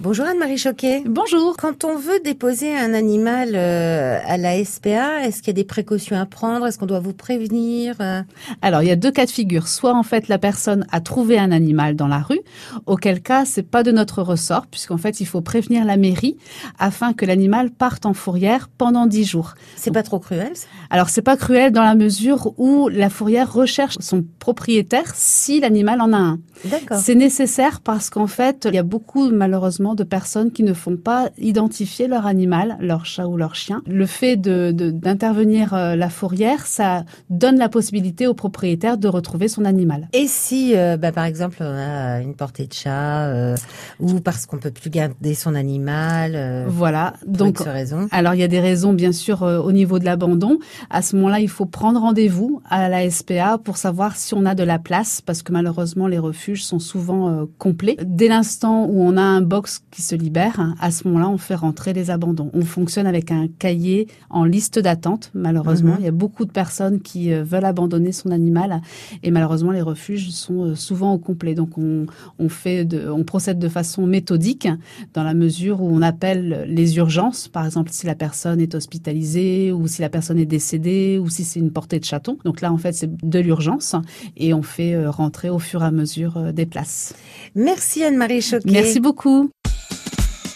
Bonjour Anne-Marie Choquet. Bonjour. Quand on veut déposer un animal euh, à la SPA, est-ce qu'il y a des précautions à prendre? Est-ce qu'on doit vous prévenir euh? Alors, il y a deux cas de figure. Soit en fait la personne a trouvé un animal dans la rue, auquel cas c'est pas de notre ressort, puisqu'en fait il faut prévenir la mairie afin que l'animal parte en fourrière pendant dix jours. C'est pas trop cruel ça? Alors c'est pas cruel dans la mesure où la fourrière recherche son propriétaire si l'animal en a un. D'accord. C'est nécessaire parce qu'en fait il y a beaucoup malheureusement de personnes qui ne font pas identifier leur animal, leur chat ou leur chien. Le fait de d'intervenir euh, la fourrière, ça donne la possibilité au propriétaire de retrouver son animal. Et si, euh, bah, par exemple, on a une portée de chat euh, ou parce qu'on peut plus garder son animal euh, Voilà. Donc, raison. alors il y a des raisons bien sûr euh, au niveau de l'abandon. À ce moment-là, il faut prendre rendez-vous à la SPA pour savoir si on a de la place, parce que malheureusement les refuges sont souvent complets. Dès l'instant où on a un box qui se libère, hein, à ce moment-là, on fait rentrer les abandons. On fonctionne avec un cahier en liste d'attente. Malheureusement, Mhm. il y a beaucoup de personnes qui veulent abandonner son animal, et malheureusement les refuges sont souvent au complet. Donc on, on fait, de, on procède de façon méthodique dans la mesure où on appelle les urgences, par exemple si la personne est hospitalisée ou si la personne est décédée ou si c'est une portée de chaton. Donc là, en fait, c'est de l'urgence et on fait euh, rentrer au fur et à mesure euh, des places. Merci Anne-Marie Choquet. Merci beaucoup.